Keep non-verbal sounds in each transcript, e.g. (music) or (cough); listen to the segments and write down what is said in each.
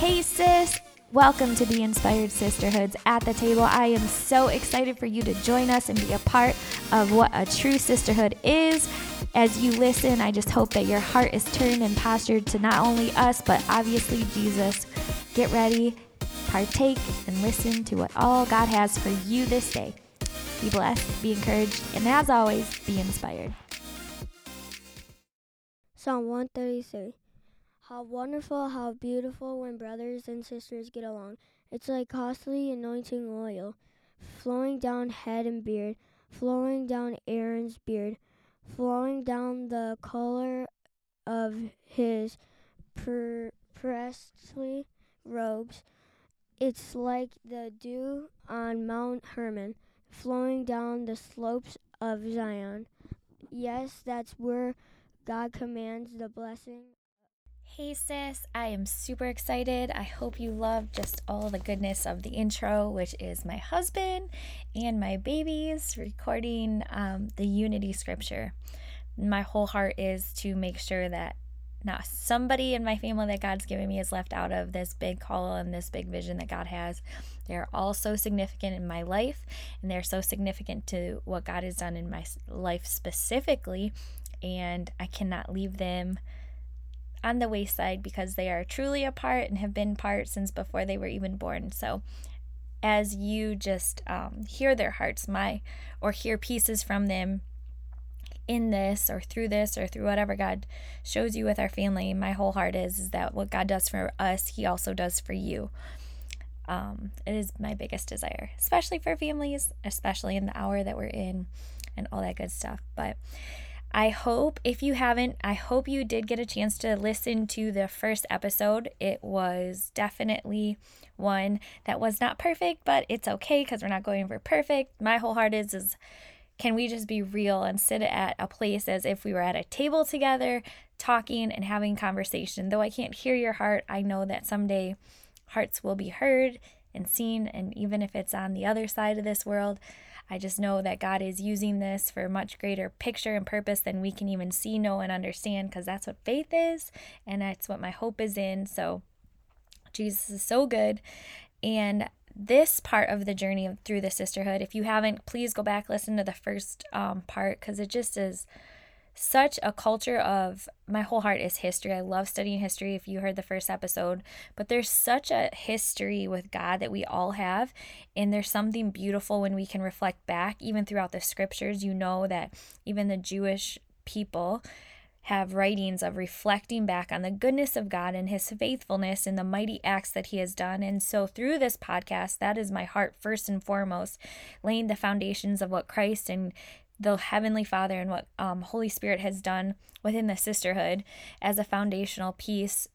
Hey, sis. Welcome to the Inspired Sisterhoods at the table. I am so excited for you to join us and be a part of what a true sisterhood is. As you listen, I just hope that your heart is turned and postured to not only us, but obviously Jesus. Get ready, partake, and listen to what all God has for you this day. Be blessed, be encouraged, and as always, be inspired. Psalm 133 How wonderful, how beautiful when brothers and sisters get along. It's like costly anointing oil, flowing down head and beard, flowing down Aaron's beard, flowing down the collar of his priestly robes. It's like the dew on Mount Hermon, flowing down the slopes of Zion. Yes, that's where God commands the blessing. Hey sis, I am super excited. I hope you love just all the goodness of the intro, which is my husband and my babies recording um, the unity scripture. My whole heart is to make sure that not somebody in my family that God's given me is left out of this big call and this big vision that God has. They're all so significant in my life, and they're so significant to what God has done in my life specifically. And I cannot leave them on the wayside because they are truly a part and have been part since before they were even born. So, as you just um, hear their hearts, my or hear pieces from them in this or through this or through whatever God shows you with our family, my whole heart is is that what God does for us, He also does for you. Um, it is my biggest desire, especially for families, especially in the hour that we're in, and all that good stuff. But I hope, if you haven't, I hope you did get a chance to listen to the first episode. It was definitely one that was not perfect, but it's okay because we're not going for perfect. My whole heart is is can we just be real and sit at a place as if we were at a table together, talking and having conversation? Though I can't hear your heart, I know that someday hearts will be heard and seen, and even if it's on the other side of this world, I just know that God is using this for a much greater picture and purpose than we can even see, know, and understand because that's what faith is and that's what my hope is in. So, Jesus is so good. And this part of the journey through the sisterhood, if you haven't, please go back, listen to the first um, part because it just is such a culture of my whole heart is history. I love studying history if you heard the first episode, but there's such a history with God that we all have. And there's something beautiful when we can reflect back, even throughout the scriptures. You know that even the Jewish people have writings of reflecting back on the goodness of God and his faithfulness and the mighty acts that he has done. And so, through this podcast, that is my heart first and foremost, laying the foundations of what Christ and the Heavenly Father and what um, Holy Spirit has done within the sisterhood as a foundational piece.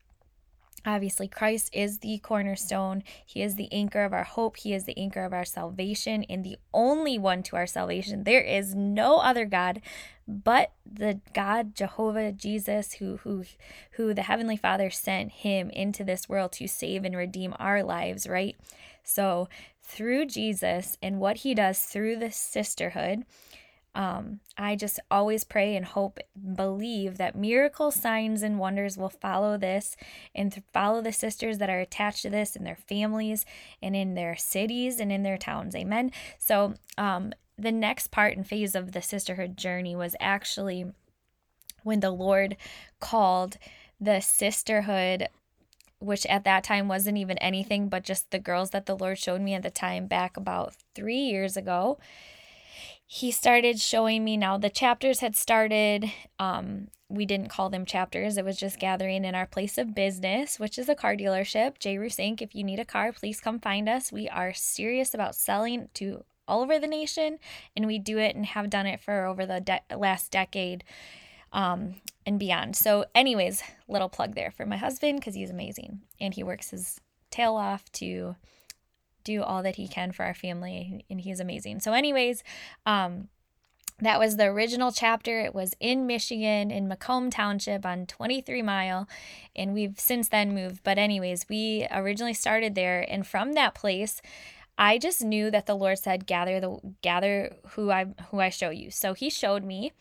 Obviously, Christ is the cornerstone. He is the anchor of our hope. He is the anchor of our salvation and the only one to our salvation. There is no other God but the God Jehovah Jesus who who who the heavenly Father sent him into this world to save and redeem our lives, right? So, through Jesus and what he does through the sisterhood, um, I just always pray and hope, believe that miracle signs and wonders will follow this and follow the sisters that are attached to this in their families and in their cities and in their towns. Amen. So, um, the next part and phase of the sisterhood journey was actually when the Lord called the sisterhood which at that time wasn't even anything but just the girls that the Lord showed me at the time back about three years ago he started showing me now the chapters had started um we didn't call them chapters it was just gathering in our place of business which is a car dealership. J Roos inc if you need a car please come find us. We are serious about selling to all over the nation and we do it and have done it for over the de- last decade um, and beyond. So anyways little plug there for my husband because he's amazing and he works his tail off to do all that he can for our family and he's amazing. So anyways, um that was the original chapter. It was in Michigan in Macomb Township on 23 Mile and we've since then moved. But anyways, we originally started there and from that place I just knew that the Lord said gather the gather who I who I show you. So he showed me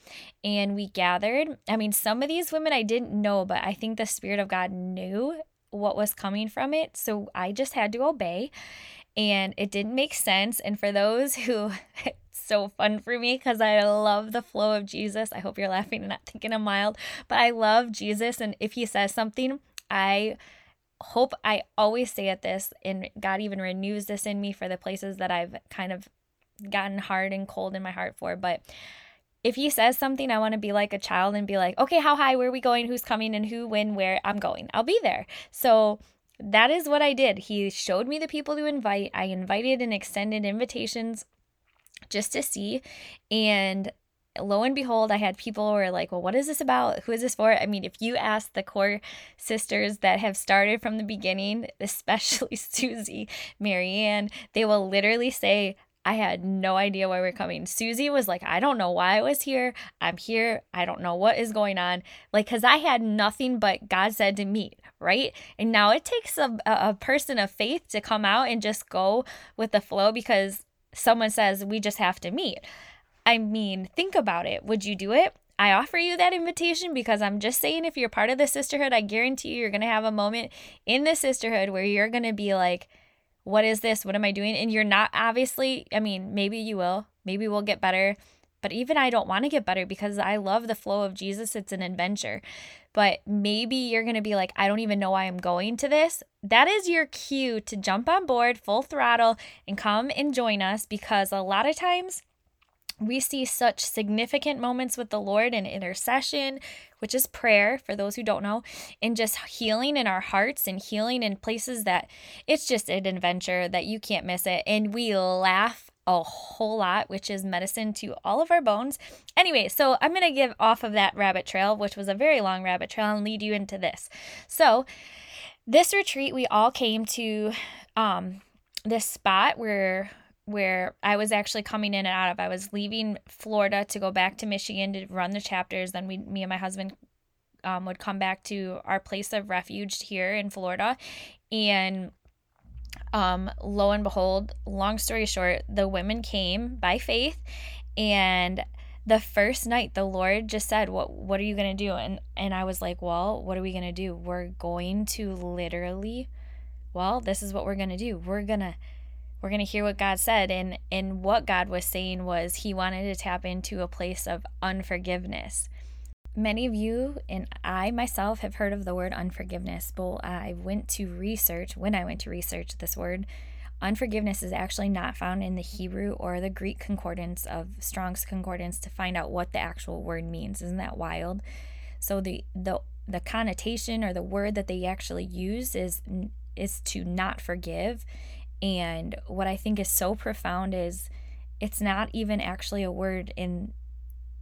and we gathered. I mean some of these women I didn't know, but I think the spirit of God knew what was coming from it. So I just had to obey and it didn't make sense. And for those (laughs) who, it's so fun for me because I love the flow of Jesus. I hope you're laughing and not thinking I'm mild, but I love Jesus. And if he says something, I hope I always stay at this. And God even renews this in me for the places that I've kind of gotten hard and cold in my heart for. But if he says something, I want to be like a child and be like, okay, how high? Where are we going? Who's coming? And who, when, where? I'm going. I'll be there. So that is what I did. He showed me the people to invite. I invited and extended invitations just to see. And lo and behold, I had people who were like, well, what is this about? Who is this for? I mean, if you ask the core sisters that have started from the beginning, (laughs) especially Susie, Marianne, they will literally say, I had no idea why we are coming. Susie was like, I don't know why I was here. I'm here. I don't know what is going on. Like, because I had nothing but God said to meet, right? And now it takes a, a person of faith to come out and just go with the flow because someone says, we just have to meet. I mean, think about it. Would you do it? I offer you that invitation because I'm just saying, if you're part of the sisterhood, I guarantee you, you're going to have a moment in the sisterhood where you're going to be like, what is this? What am I doing? And you're not obviously, I mean, maybe you will. Maybe we'll get better. But even I don't want to get better because I love the flow of Jesus. It's an adventure. But maybe you're going to be like, I don't even know why I'm going to this. That is your cue to jump on board full throttle and come and join us because a lot of times we see such significant moments with the Lord in intercession, which is prayer for those who don't know, and just healing in our hearts and healing in places that it's just an adventure that you can't miss it. And we laugh a whole lot, which is medicine to all of our bones. Anyway, so I'm going to give off of that rabbit trail, which was a very long rabbit trail, and lead you into this. So, this retreat, we all came to um, this spot where where I was actually coming in and out of. I was leaving Florida to go back to Michigan to run the chapters. Then we, me and my husband, um, would come back to our place of refuge here in Florida, and um, lo and behold, long story short, the women came by faith, and the first night the Lord just said, "What what are you gonna do?" And and I was like, "Well, what are we gonna do? We're going to literally, well, this is what we're gonna do. We're gonna." We're going to hear what God said and and what God was saying was he wanted to tap into a place of unforgiveness. Many of you and I myself have heard of the word unforgiveness, but I went to research when I went to research this word. Unforgiveness is actually not found in the Hebrew or the Greek concordance of Strong's concordance to find out what the actual word means. Isn't that wild? So the the the connotation or the word that they actually use is is to not forgive and what I think is so profound is it's not even actually a word in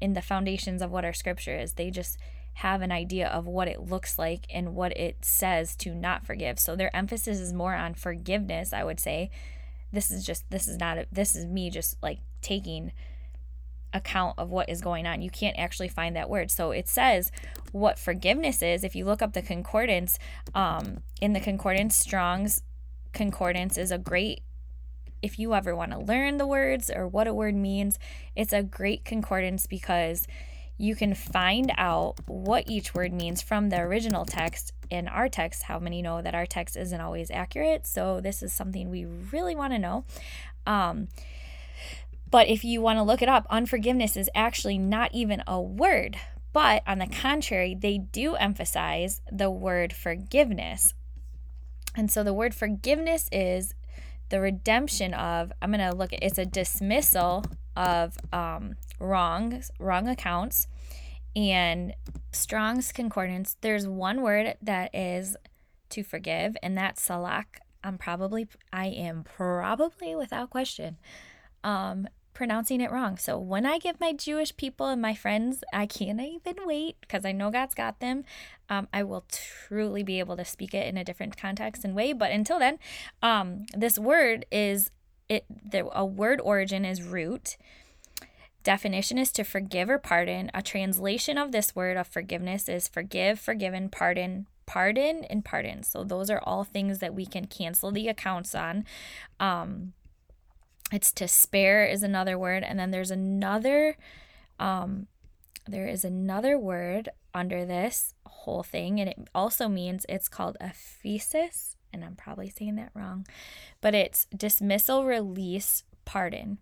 in the foundations of what our scripture is. They just have an idea of what it looks like and what it says to not forgive. So their emphasis is more on forgiveness, I would say. This is just this is not a, this is me just like taking account of what is going on. You can't actually find that word. So it says what forgiveness is. If you look up the concordance, um, in the concordance, Strong's concordance is a great if you ever want to learn the words or what a word means, it's a great concordance because you can find out what each word means from the original text in our text. How many know that our text isn't always accurate? So, this is something we really want to know. Um, but if you want to look it up, unforgiveness is actually not even a word. But on the contrary, they do emphasize the word forgiveness. And so the word forgiveness is the redemption of, I'm going to look at it's a dismissal of um, wrongs, wrong accounts. And Strong's Concordance, there's one word that is to forgive, and that's salak. I'm probably, I am probably without question um, pronouncing it wrong. So when I give my Jewish people and my friends, I can't even wait because I know God's got them. Um, I will truly be able to speak it in a different context and way. But until then, um, this word is it. The a word origin is root. Definition is to forgive or pardon. A translation of this word of forgiveness is forgive, forgiven, pardon, pardon, and pardon. So those are all things that we can cancel the accounts on. Um, it's to spare is another word and then there's another um there is another word under this whole thing, and it also means it's called aphesis, and I'm probably saying that wrong, but it's dismissal, release, pardon.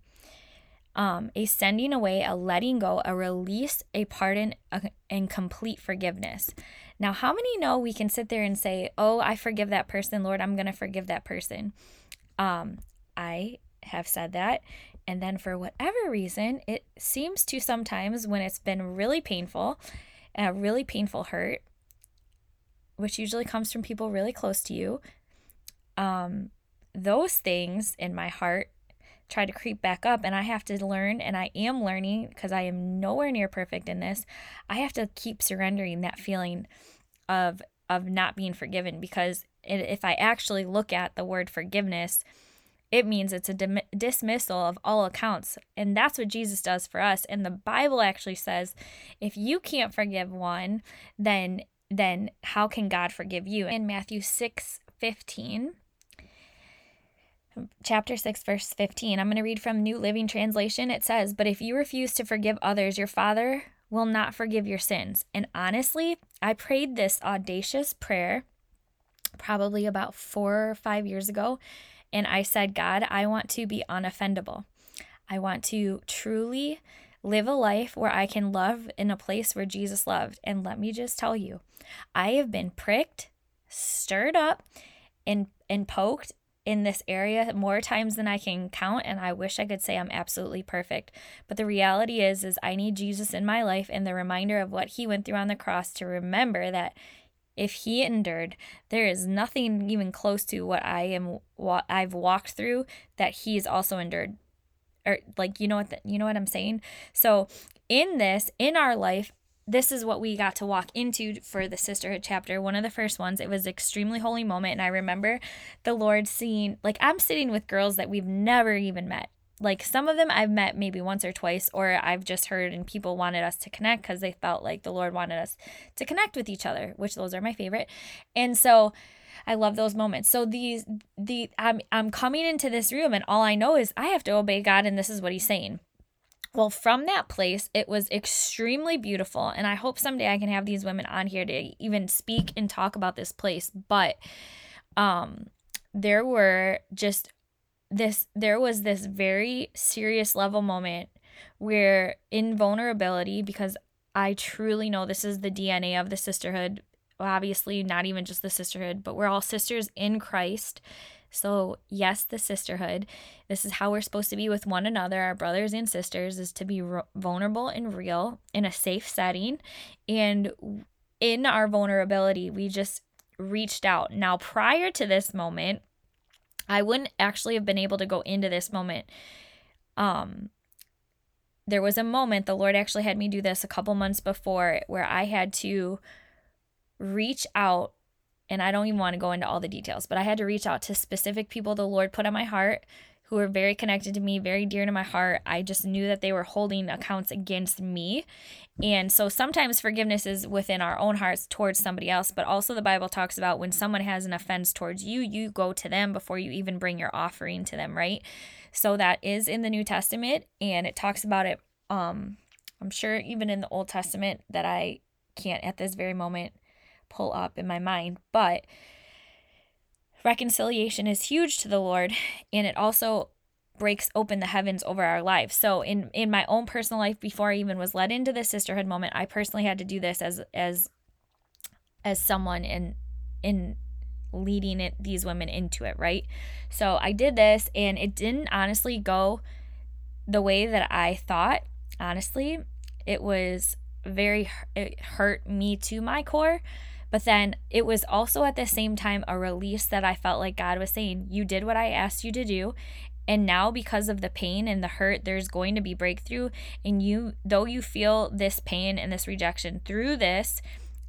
Um, a sending away, a letting go, a release, a pardon, a, and complete forgiveness. Now, how many know we can sit there and say, Oh, I forgive that person, Lord, I'm going to forgive that person? Um, I have said that. And then for whatever reason, it seems to sometimes when it's been really painful, a really painful hurt, which usually comes from people really close to you, um, those things in my heart try to creep back up and I have to learn and I am learning because I am nowhere near perfect in this. I have to keep surrendering that feeling of of not being forgiven because if I actually look at the word forgiveness, it means it's a dim- dismissal of all accounts. And that's what Jesus does for us. And the Bible actually says if you can't forgive one, then then how can God forgive you? In Matthew 6 15, chapter 6 verse 15 i'm going to read from new living translation it says but if you refuse to forgive others your father will not forgive your sins and honestly i prayed this audacious prayer probably about four or five years ago and i said god i want to be unoffendable i want to truly live a life where i can love in a place where jesus loved and let me just tell you i have been pricked stirred up and and poked in this area more times than I can count and I wish I could say I'm absolutely perfect. But the reality is is I need Jesus in my life and the reminder of what he went through on the cross to remember that if he endured, there is nothing even close to what I am what I've walked through that he's also endured. Or like you know what the, you know what I'm saying? So in this in our life this is what we got to walk into for the sisterhood chapter one of the first ones it was extremely holy moment and i remember the lord seeing like i'm sitting with girls that we've never even met like some of them i've met maybe once or twice or i've just heard and people wanted us to connect because they felt like the lord wanted us to connect with each other which those are my favorite and so I love those moments. So these the I'm I'm coming into this room and all I know is I have to obey God and this is what he's saying. Well, from that place, it was extremely beautiful. And I hope someday I can have these women on here to even speak and talk about this place. But um, there were just this, there was this very serious level moment where, in vulnerability, because I truly know this is the DNA of the sisterhood, obviously, not even just the sisterhood, but we're all sisters in Christ so, yes, the sisterhood. This is how we're supposed to be with one another, our brothers and sisters, is to be vulnerable and real in a safe setting. And in our vulnerability, we just reached out. Now, prior to this moment, I wouldn't actually have been able to go into this moment. Um, there was a moment the Lord actually had me do this a couple months before where I had to reach out and I don't even want to go into all the details, but I had to reach out to specific people the Lord put on my heart who were very connected to me, very dear to my heart. I just knew that they were holding accounts against me. And so sometimes forgiveness is within our own hearts towards somebody else, but also the Bible talks about when someone has an offense towards you, you go to them before you even bring your offering to them, right? So that is in the New Testament and it talks about it um I'm sure even in the Old Testament that I can't at this very moment pull up in my mind. But reconciliation is huge to the Lord, and it also breaks open the heavens over our lives. So in in my own personal life before I even was led into this sisterhood moment, I personally had to do this as as as someone in in leading it these women into it, right? So I did this and it didn't honestly go the way that I thought. Honestly, it was very it hurt me to my core but then it was also at the same time a release that I felt like God was saying, You did what I asked you to do. And now, because of the pain and the hurt, there's going to be breakthrough. And you, though you feel this pain and this rejection through this,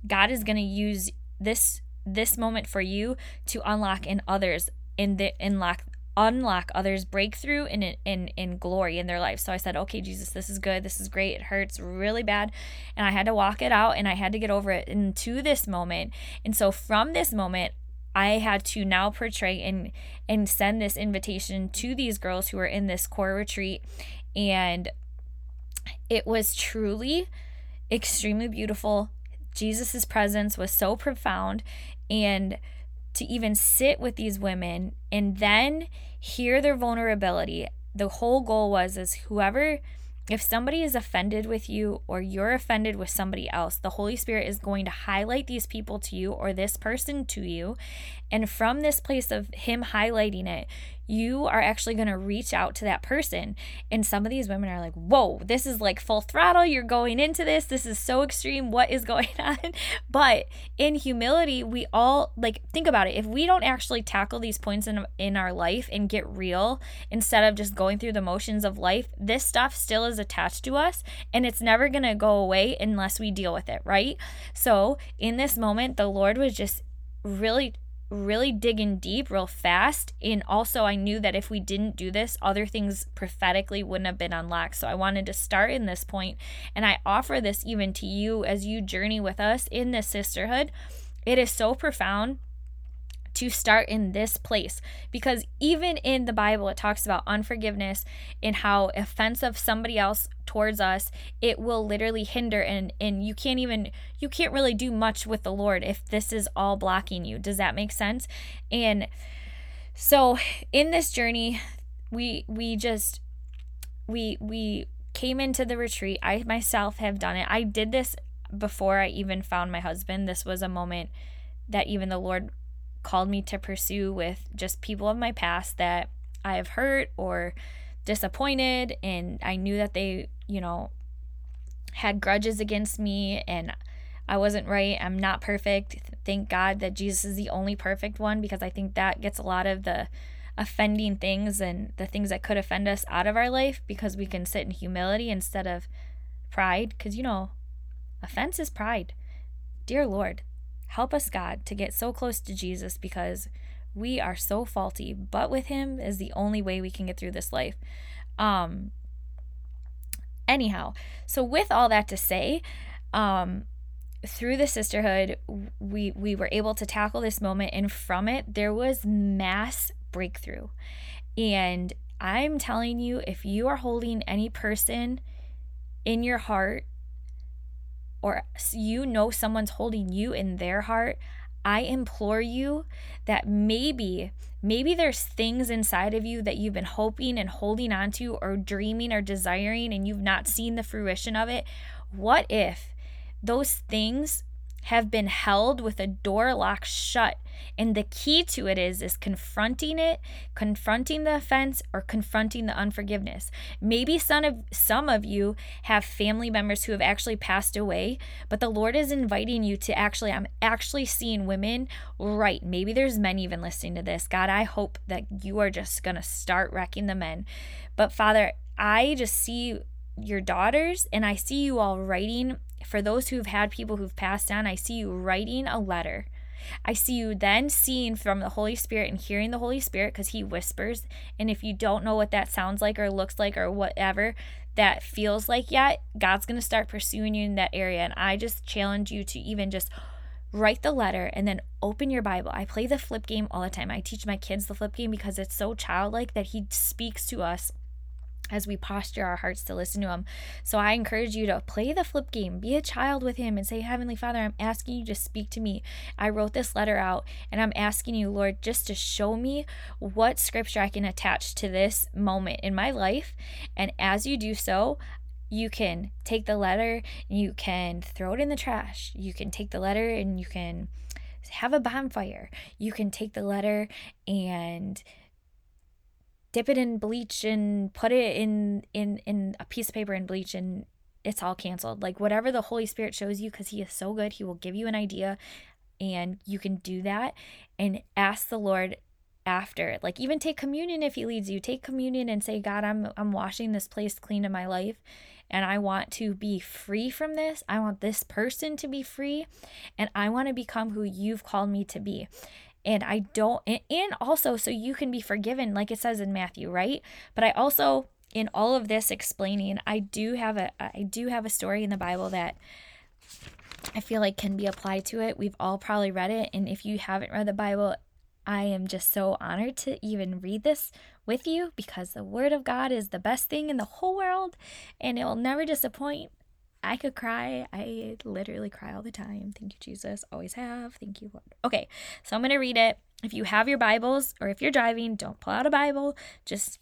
God is going to use this this moment for you to unlock in others in the unlock unlock others breakthrough in in in glory in their life. So I said, "Okay, Jesus, this is good. This is great. It hurts really bad." And I had to walk it out and I had to get over it into this moment. And so from this moment, I had to now portray and and send this invitation to these girls who are in this core retreat and it was truly extremely beautiful Jesus' presence was so profound and to even sit with these women and then hear their vulnerability. The whole goal was is whoever if somebody is offended with you or you're offended with somebody else, the Holy Spirit is going to highlight these people to you or this person to you. And from this place of Him highlighting it, you are actually going to reach out to that person. And some of these women are like, whoa, this is like full throttle. You're going into this. This is so extreme. What is (laughs) going on? But in humility, we all like think about it. If we don't actually tackle these points in, in our life and get real instead of just going through the motions of life, this stuff still is attached to us and it's never going to go away unless we deal with it, right? So in this moment, the Lord was just really really digging deep real fast. And also, I knew that if we didn't do this, other things prophetically wouldn't have been unlocked. So I wanted to start in this point, and I offer this even to you as you journey with us in this sisterhood. It is so profound to start in this place because even in the Bible, it talks about unforgiveness and how offensive somebody else towards us, it will literally hinder and and you can't even you can't really do much with the Lord if this is all blocking you. Does that make sense? And so in this journey, we we just we we came into the retreat. I myself have done it. I did this before I even found my husband. This was a moment that even the Lord called me to pursue with just people of my past that I have hurt or disappointed and I knew that they, you know, had grudges against me and I wasn't right. I'm not perfect. Thank God that Jesus is the only perfect one because I think that gets a lot of the offending things and the things that could offend us out of our life because we can sit in humility instead of pride because you know, offense is pride. Dear Lord, Help us, God, to get so close to Jesus because we are so faulty, but with Him is the only way we can get through this life. Um, anyhow, so with all that to say, um, through the sisterhood, we we were able to tackle this moment, and from it, there was mass breakthrough. And I'm telling you, if you are holding any person in your heart or you know someone's holding you in their heart, I implore you that maybe, maybe there's things inside of you that you've been hoping and holding on to or dreaming or desiring and you've not seen the fruition of it. What if those things have been held with a door locked shut. And the key to it is is confronting it, confronting the offense or confronting the unforgiveness. Maybe some of some of you have family members who have actually passed away, but the Lord is inviting you to actually I'm actually seeing women right. Maybe there's men even listening to this. God, I hope that you are just to start wrecking the men. But Father, I just see your daughters and I see you all writing for those who've had people who've passed on, I see you writing a letter. I see you then seeing from the Holy Spirit and hearing the Holy Spirit because He whispers. And if you don't know what that sounds like or looks like or whatever that feels like yet, God's going to start pursuing you in that area. And I just challenge you to even just write the letter and then open your Bible. I play the flip game all the time. I teach my kids the flip game because it's so childlike that He speaks to us as we posture our hearts to listen to Him. So I encourage you to play the flip game, be a child with Him, and say, Heavenly Father, I'm asking you to speak to me. I wrote this letter out, and I'm asking you, Lord, just to show me what scripture I can attach to this moment in my life. And as you do so, you can take the letter, you can throw it in the trash. You can take the letter and you can have a bonfire. You can take the letter and dip it in bleach and put it in in in a piece of paper and bleach and it's all canceled. Like whatever the holy spirit shows you because he is so good he will give you an idea and you can do that and ask the lord after like even take communion if he leads you. Take communion and say god i'm i'm washing this place clean in my life and i want to be free from this. I want this person to be free and i want to become who you've called me to be and I don't and also so you can be forgiven like it says in Matthew, right? But I also in all of this explaining, I do have a I do have a story in the Bible that I feel like can be applied to it. We've all probably read it and if you haven't read the Bible, I am just so honored to even read this with you because the word of God is the best thing in the whole world and it will never disappoint. I could cry. I literally cry all the time. Thank you, Jesus. Always have. Thank you, Lord. Okay, so I'm going to read it. If you have your Bibles or if you're driving, don't pull out a Bible. Just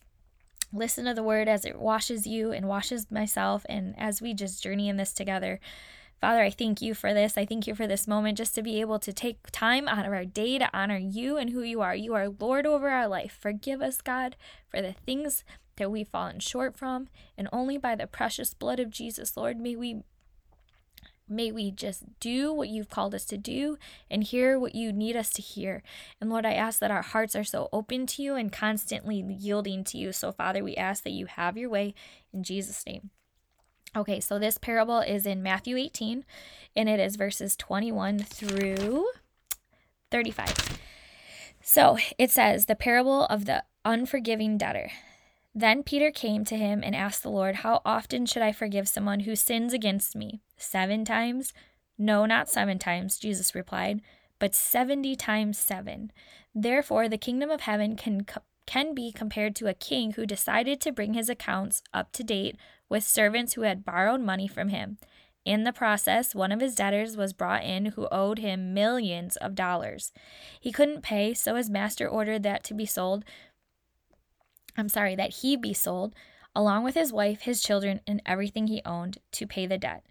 listen to the word as it washes you and washes myself. And as we just journey in this together, Father, I thank you for this. I thank you for this moment just to be able to take time out of our day to honor you and who you are. You are Lord over our life. Forgive us, God, for the things that we've fallen short from. And only by the precious blood of Jesus, Lord, may we May we just do what you've called us to do and hear what you need us to hear. And Lord, I ask that our hearts are so open to you and constantly yielding to you. So, Father, we ask that you have your way in Jesus' name. Okay, so this parable is in Matthew 18, and it is verses 21 through 35. So it says, The parable of the unforgiving debtor. Then Peter came to him and asked the Lord, How often should I forgive someone who sins against me? Seven times? No, not seven times, Jesus replied, but seventy times seven. Therefore, the kingdom of heaven can, can be compared to a king who decided to bring his accounts up to date with servants who had borrowed money from him. In the process, one of his debtors was brought in who owed him millions of dollars. He couldn't pay, so his master ordered that to be sold. I'm sorry, that he be sold, along with his wife, his children, and everything he owned, to pay the debt.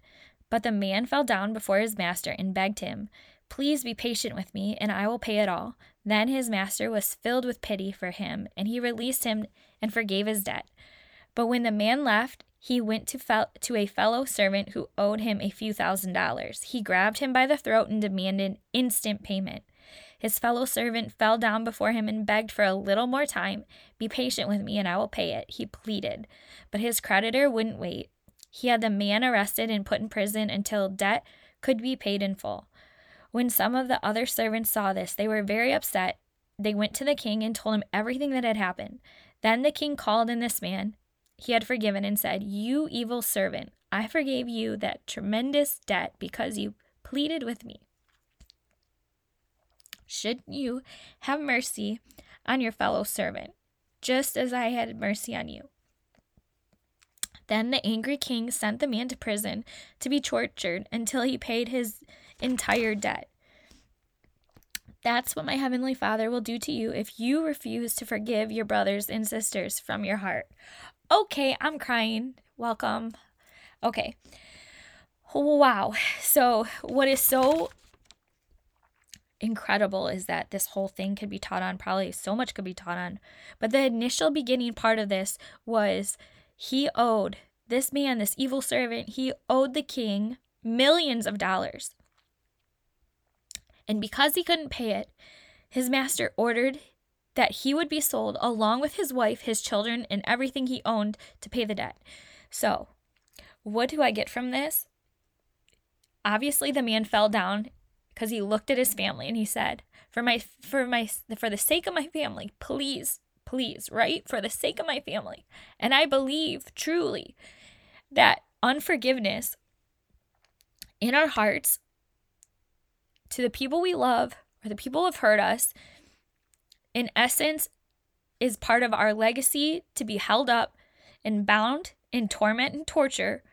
But the man fell down before his master and begged him, Please be patient with me, and I will pay it all. Then his master was filled with pity for him, and he released him and forgave his debt. But when the man left, he went to, fel- to a fellow servant who owed him a few thousand dollars. He grabbed him by the throat and demanded instant payment. His fellow servant fell down before him and begged for a little more time. Be patient with me and I will pay it, he pleaded. But his creditor wouldn't wait. He had the man arrested and put in prison until debt could be paid in full. When some of the other servants saw this, they were very upset. They went to the king and told him everything that had happened. Then the king called in this man he had forgiven and said, You evil servant, I forgave you that tremendous debt because you pleaded with me. Should you have mercy on your fellow servant, just as I had mercy on you? Then the angry king sent the man to prison to be tortured until he paid his entire debt. That's what my heavenly Father will do to you if you refuse to forgive your brothers and sisters from your heart. Okay, I'm crying. Welcome. Okay. Wow. So, what is so incredible is that this whole thing could be taught on, probably so much could be taught on. But the initial beginning part of this was he owed this man, this evil servant, he owed the king millions of dollars. And because he couldn't pay it, his master ordered that he would be sold along with his wife, his children, and everything he owned to pay the debt. So, what do I get from this? Obviously, the man fell down because he looked at his family and he said, "For my for my for the sake of my family, please, please, right? For the sake of my family." And I believe truly that unforgiveness in our hearts to the people we love or the people who have hurt us in essence, is part of our legacy to be held up and bound in torment and torture,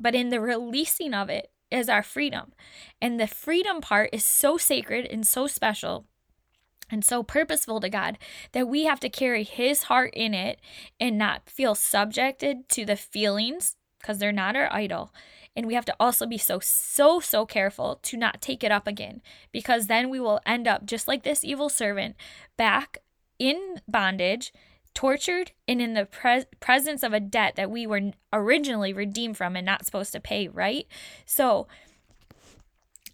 but in the releasing of it is our freedom. And the freedom part is so sacred and so special and so purposeful to God that we have to carry His heart in it and not feel subjected to the feelings because they're not our idol. And we have to also be so, so, so careful to not take it up again because then we will end up just like this evil servant back in bondage, tortured, and in the pre- presence of a debt that we were originally redeemed from and not supposed to pay, right? So,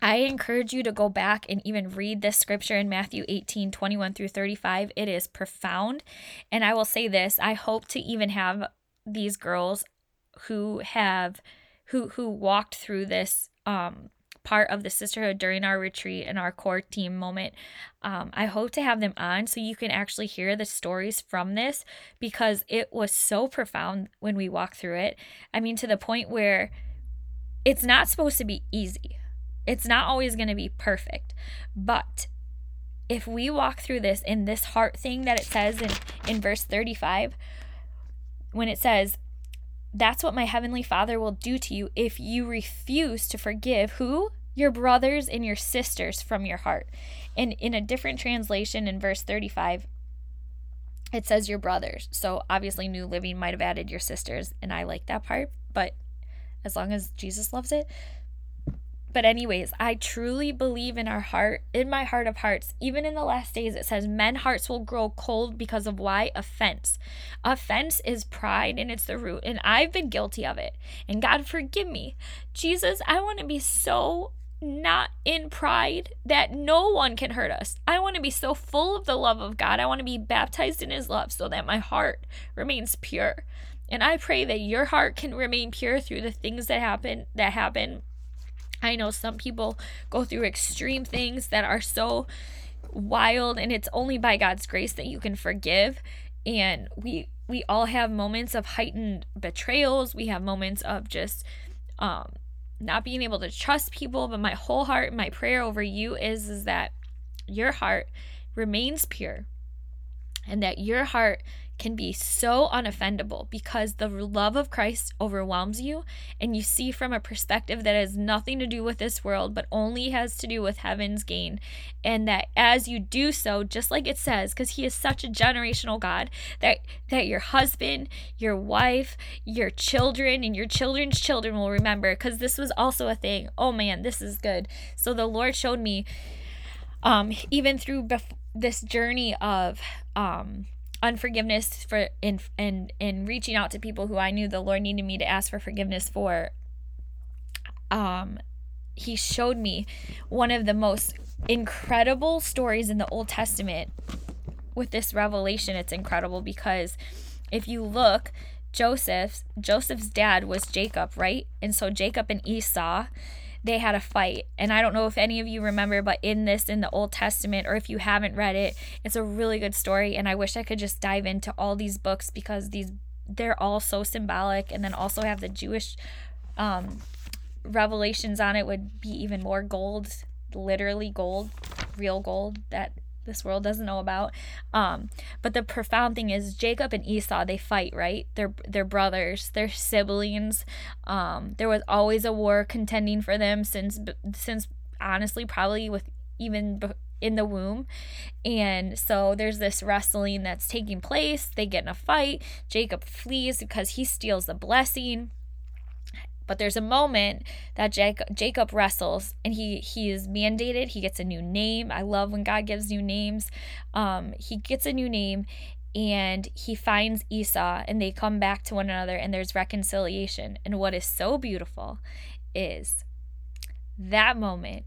I encourage you to go back and even read this scripture in Matthew 18 21 through 35. It is profound. And I will say this I hope to even have these girls who have who who walked through this um part of the sisterhood during our retreat and our core team moment. Um, I hope to have them on so you can actually hear the stories from this because it was so profound when we walked through it. I mean, to the point where it's not supposed to be easy, it's not always going to be perfect. But if we walk through this in this heart thing that it says in, in verse 35, when it says, that's what my heavenly Father will do to you if you refuse to forgive who? Your brothers and your sisters from your heart. And in a different translation in verse 35, it says your brothers. So obviously, New Living might have added your sisters, and I like that part, but as long as Jesus loves it. But, anyways, I truly believe in our heart, in my heart of hearts, even in the last days, it says men hearts will grow cold because of why? Offense. Offense is pride and it's the root. And I've been guilty of it. And God, forgive me. Jesus, I want to be so not in pride that no one can hurt us. I want to be so full of the love of God. I want to be baptized in His love so that my heart remains pure. And I pray that your heart can remain pure through the things that happen that happen. I know some people go through extreme things that are so wild and it's only by God's grace that you can forgive and we we all have moments of heightened betrayals. We have moments of just um not being able to trust people, but my whole heart, my prayer over you is is that your heart remains pure and that your heart can be so unoffendable because the love of Christ overwhelms you and you see from a perspective that has nothing to do with this world but only has to do with heaven's gain. And that as you do so just like it says because he is such a generational God that that your husband your wife your children and your children's children will remember because this was also a thing. Oh man this is good so the Lord showed me um even through bef- this journey of um unforgiveness for in in in reaching out to people who I knew the Lord needed me to ask for forgiveness for um he showed me one of the most incredible stories in the Old Testament with this revelation it's incredible because if you look Joseph's Joseph's dad was Jacob, right? And so Jacob and Esau they had a fight. And I don't know if any of you remember, but in this, in the Old Testament, or if you haven't read it, it's a really good story. And I wish I could just dive into all these books because these they're all so symbolic and then also have the Jewish um, revelations on it would be even more gold, literally gold, real gold that this world doesn't know about. Um, but the profound thing is Jacob and Esau they fight, right? They're they're brothers, they're siblings. Um, there was always a war contending for them since since honestly probably with even in the womb. And so there's this wrestling that's taking place. They get in a fight. Jacob flees because he steals the blessing. But there's a moment that Jacob, wrestles and he he is mandated. He gets a new name. I love when God gives new names. Um, he gets a new name and he finds Esau and they come back to one another and there's reconciliation. And what is so beautiful is that moment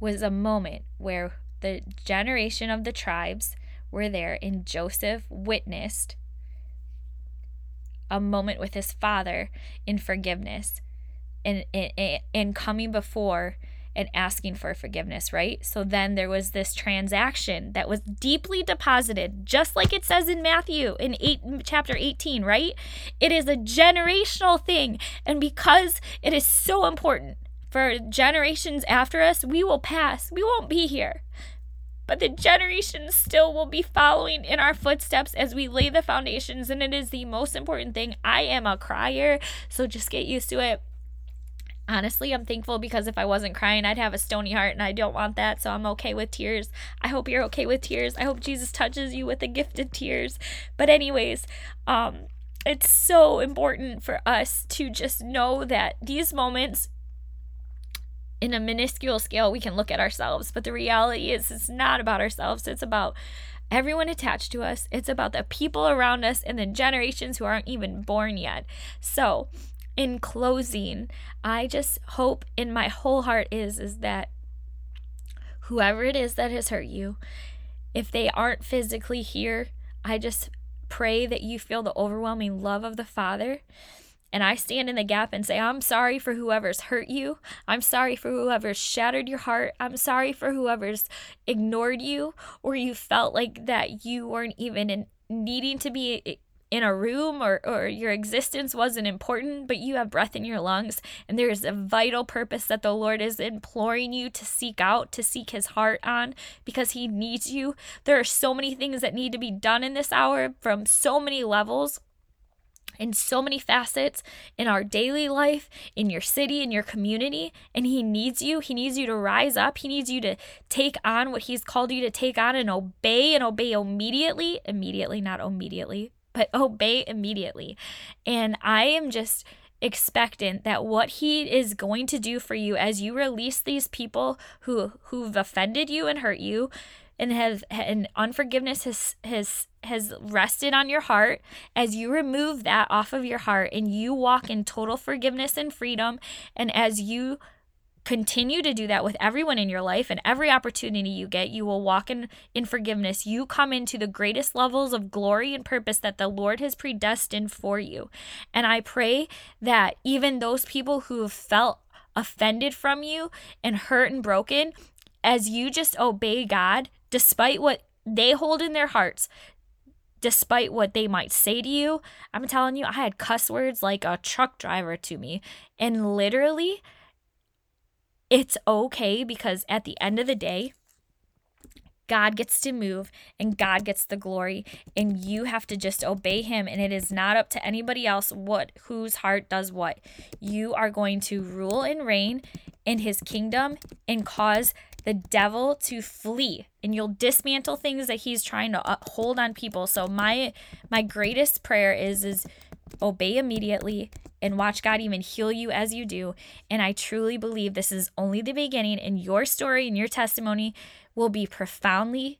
was a moment where the generation of the tribes were there and Joseph witnessed a moment with his father in forgiveness and and, coming before and asking for forgiveness, right? So then there was this transaction that was deeply deposited, just like it says in Matthew in eight, chapter 18, right? It is a generational thing. And because it is so important for generations after us, we will pass. We won't be here but the generations still will be following in our footsteps as we lay the foundations. And it is the most important thing. I am a crier, so just get used to it. Honestly, I'm thankful because if I wasn't crying, I'd have a stony heart, and I don't want that. So I'm okay with tears. I hope you're okay with tears. I hope Jesus touches you with the gift of tears. But, anyways, um, it's so important for us to just know that these moments in a minuscule scale we can look at ourselves. But the reality is it's not about ourselves. It's about everyone attached to us. It's about the people around us and the generations who aren't even born yet. So in closing i just hope in my whole heart is is that whoever it is that has hurt you if they aren't physically here i just pray that you feel the overwhelming love of the father and I stand in the gap and say, I'm sorry for whoever's hurt you. I'm sorry for whoever's shattered your heart. I'm sorry for whoever's ignored you or you felt like that you weren't even in, needing to be in a room or, or your existence wasn't important, but you have breath in your lungs and there is a vital purpose that the Lord is imploring you to seek out, to seek his heart on because he needs you. There are so many things that need to be done in this hour from so many levels in so many facets in our daily life, in your city, in your community. And He needs you. He needs you to rise up. He needs you to take on what He's called you to take on and obey and obey immediately. Immediately, not immediately, but (laughs) obey immediately. And I am just expectant that what he is going to do for you as you release these people who who've offended you and hurt you and have and unforgiveness has has has rested on your heart. As you remove that off of your heart and you walk in total forgiveness and freedom and as you continue to do that with everyone in your life and every opportunity you get you will walk in in forgiveness. You come into the greatest levels of glory and purpose that the lord has predestined for you. And i pray that even those people who have felt offended from you and hurt and broken as you just obey god despite what they hold in their hearts, despite what they might say to you. I'm telling you, I had cuss words like a truck driver to me. And literally, it's okay because at the end of the day, God gets to move and God gets the glory and you have to just obey him and it is not up to anybody else what whose heart does what. You are going to rule and reign in his kingdom and cause the devil to flee and you'll dismantle things that he's trying to uh, hold on people so my my greatest prayer is is obey immediately and watch God even heal you as you do and I truly believe this is only the beginning and your story and your testimony will be profoundly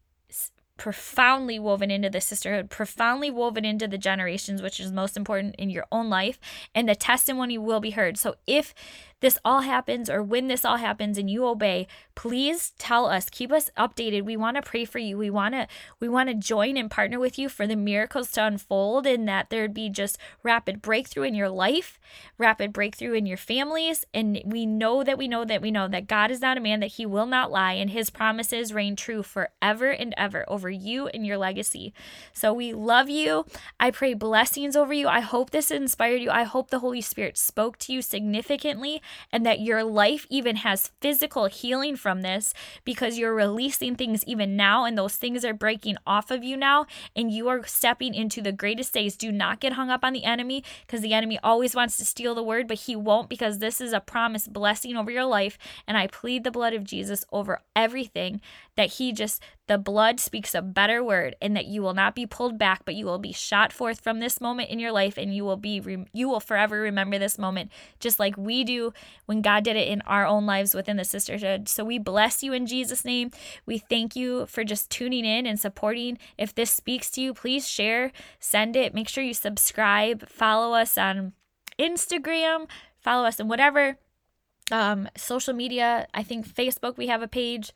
profoundly woven into the sisterhood, profoundly woven into the generations, which is most important in your own life, and the testimony will be heard. So if this all happens or when this all happens and you obey, please tell us. Keep us updated. We want to pray for you. We want to we want to join and partner with you for the miracles to unfold and that there'd be just rapid breakthrough in your life, rapid breakthrough in your families, and we know that we know that we know that God is not a man that he will not lie and his promises reign true forever and ever over you and your legacy. So we love you. I pray blessings over you. I hope this inspired you. I hope the Holy Spirit spoke to you significantly and that your life even has physical healing from this because you're releasing things even now and those things are breaking off of you now and you are stepping into the greatest days. Do not get hung up on the enemy because the enemy always wants to steal the word, but he won't because this is a promised blessing over your life. And I plead the blood of Jesus over everything that he just the blood speaks a better word and that you will not be pulled back but you will be shot forth from this moment in your life and you will be you will forever remember this moment just like we do when God did it in our own lives within the sisterhood. So we bless you in Jesus name. We thank you for just tuning in and supporting. If this speaks to you please share send it. Make sure you subscribe. Follow us on Instagram. Follow us in whatever um, social media. I think Facebook we have a page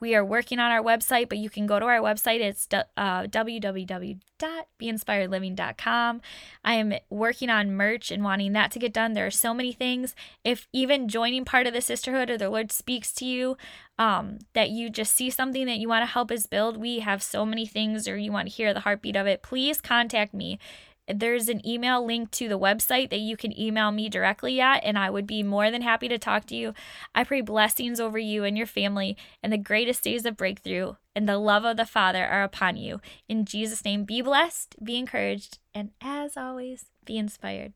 we are working on our website, but you can go to our website. It's uh, www.binspiredliving.com. I am working on merch and wanting that to get done. There are so many things. If even joining part of the sisterhood or the Lord speaks to you, um, that you just see something that you want to help us build, we have so many things, or you want to hear the heartbeat of it, please contact me there's an email link to the website that you can email me directly at, and I would be more than happy to talk to you. I pray blessings over you and your family, and the greatest days of breakthrough and the love of the Father are upon you. In Jesus' name, be blessed, be encouraged, and as always, be inspired.